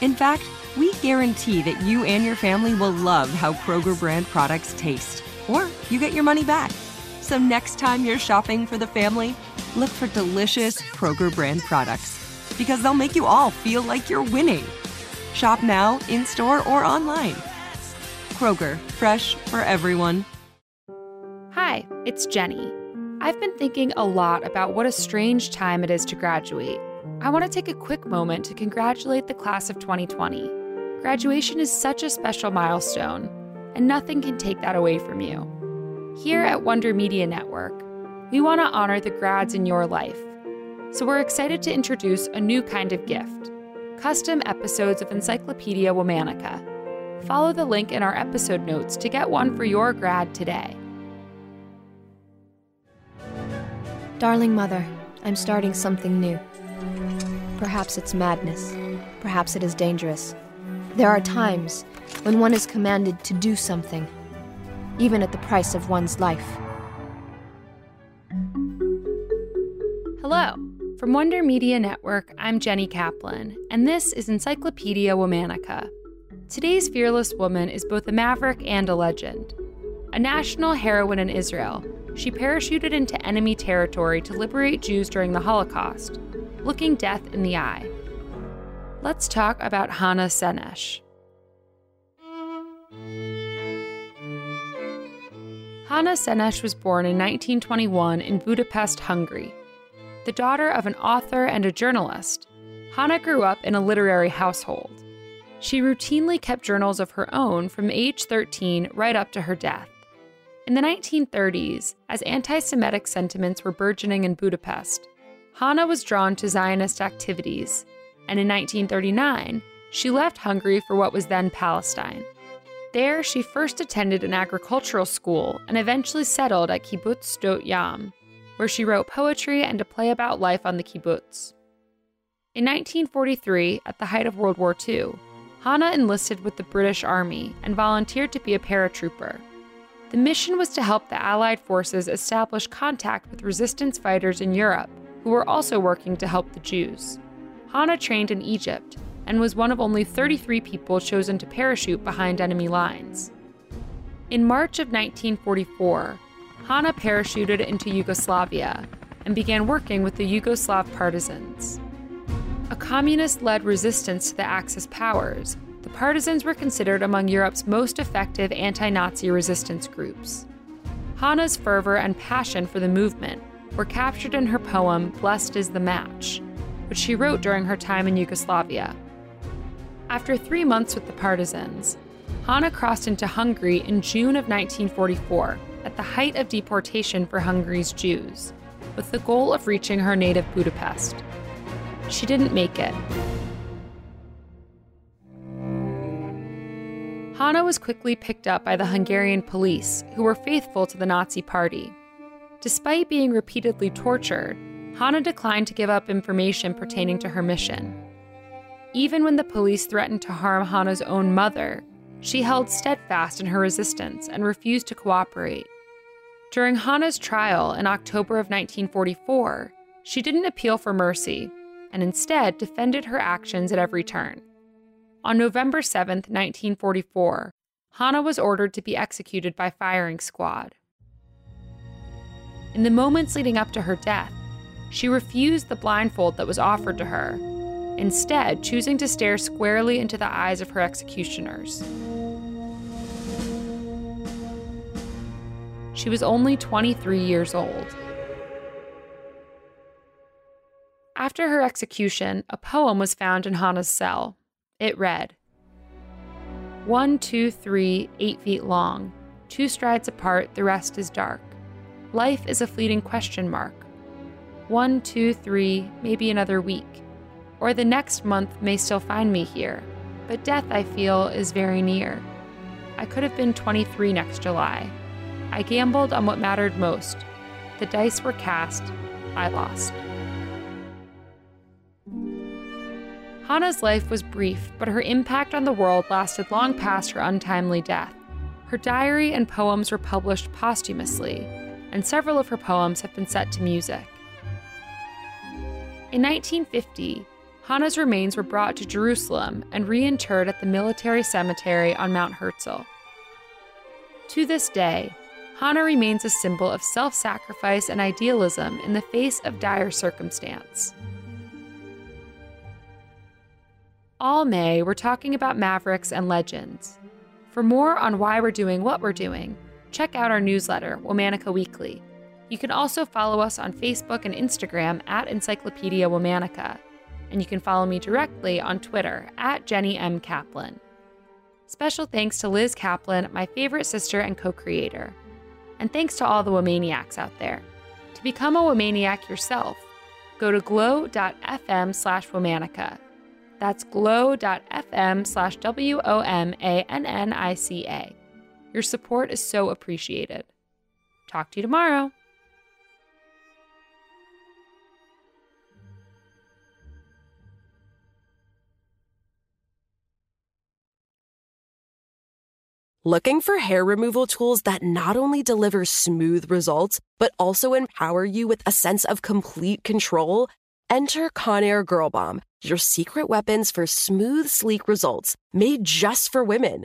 In fact, we guarantee that you and your family will love how Kroger brand products taste, or you get your money back. So next time you're shopping for the family, look for delicious Kroger brand products because they'll make you all feel like you're winning. Shop now, in store, or online. Kroger, fresh for everyone. Hi, it's Jenny. I've been thinking a lot about what a strange time it is to graduate. I want to take a quick moment to congratulate the class of 2020. Graduation is such a special milestone, and nothing can take that away from you. Here at Wonder Media Network, we want to honor the grads in your life. So we're excited to introduce a new kind of gift custom episodes of Encyclopedia Womanica. Follow the link in our episode notes to get one for your grad today. Darling Mother, I'm starting something new. Perhaps it's madness. Perhaps it is dangerous. There are times when one is commanded to do something, even at the price of one's life. Hello. From Wonder Media Network, I'm Jenny Kaplan, and this is Encyclopedia Womanica. Today's fearless woman is both a maverick and a legend. A national heroine in Israel, she parachuted into enemy territory to liberate Jews during the Holocaust, looking death in the eye. Let's talk about Hannah Senesh. Hannah Senesh was born in 1921 in Budapest, Hungary. The daughter of an author and a journalist, Hannah grew up in a literary household. She routinely kept journals of her own from age 13 right up to her death. In the 1930s, as anti Semitic sentiments were burgeoning in Budapest, Hannah was drawn to Zionist activities, and in 1939, she left Hungary for what was then Palestine. There, she first attended an agricultural school and eventually settled at Kibbutz Sdot Yam, where she wrote poetry and a play about life on the kibbutz. In 1943, at the height of World War II, Hannah enlisted with the British Army and volunteered to be a paratrooper. The mission was to help the Allied forces establish contact with resistance fighters in Europe who were also working to help the Jews. Hannah trained in Egypt and was one of only 33 people chosen to parachute behind enemy lines. In March of 1944, Hannah parachuted into Yugoslavia and began working with the Yugoslav partisans. A communist led resistance to the Axis powers, the partisans were considered among Europe's most effective anti Nazi resistance groups. Hannah's fervor and passion for the movement were captured in her poem Blessed is the Match, which she wrote during her time in Yugoslavia. After three months with the partisans, Hannah crossed into Hungary in June of 1944 at the height of deportation for Hungary's Jews, with the goal of reaching her native Budapest. She didn't make it. Hannah was quickly picked up by the Hungarian police, who were faithful to the Nazi Party. Despite being repeatedly tortured, Hannah declined to give up information pertaining to her mission. Even when the police threatened to harm Hannah's own mother, she held steadfast in her resistance and refused to cooperate. During Hannah's trial in October of 1944, she didn't appeal for mercy, and instead defended her actions at every turn. On November 7, 1944, Hannah was ordered to be executed by firing squad. In the moments leading up to her death, she refused the blindfold that was offered to her, instead, choosing to stare squarely into the eyes of her executioners. She was only 23 years old. After her execution, a poem was found in Hannah's cell. It read One, two, three, eight feet long, two strides apart, the rest is dark. Life is a fleeting question mark. One, two, three, maybe another week. Or the next month may still find me here, but death, I feel, is very near. I could have been 23 next July. I gambled on what mattered most. The dice were cast, I lost. Hannah's life was brief, but her impact on the world lasted long past her untimely death. Her diary and poems were published posthumously, and several of her poems have been set to music. In 1950, Hannah's remains were brought to Jerusalem and reinterred at the military cemetery on Mount Herzl. To this day, Hannah remains a symbol of self sacrifice and idealism in the face of dire circumstance. All May, we're talking about Mavericks and Legends. For more on why we're doing what we're doing, check out our newsletter, Womanica Weekly. You can also follow us on Facebook and Instagram at Encyclopedia Womanica, and you can follow me directly on Twitter at Jenny M. Kaplan. Special thanks to Liz Kaplan, my favorite sister and co creator. And thanks to all the Womaniacs out there. To become a Womaniac yourself, go to glow.fm slash Womanica. That's glow.fm slash W O M A N N I C A. Your support is so appreciated. Talk to you tomorrow. Looking for hair removal tools that not only deliver smooth results, but also empower you with a sense of complete control? Enter Conair Girl Bomb, your secret weapons for smooth, sleek results made just for women.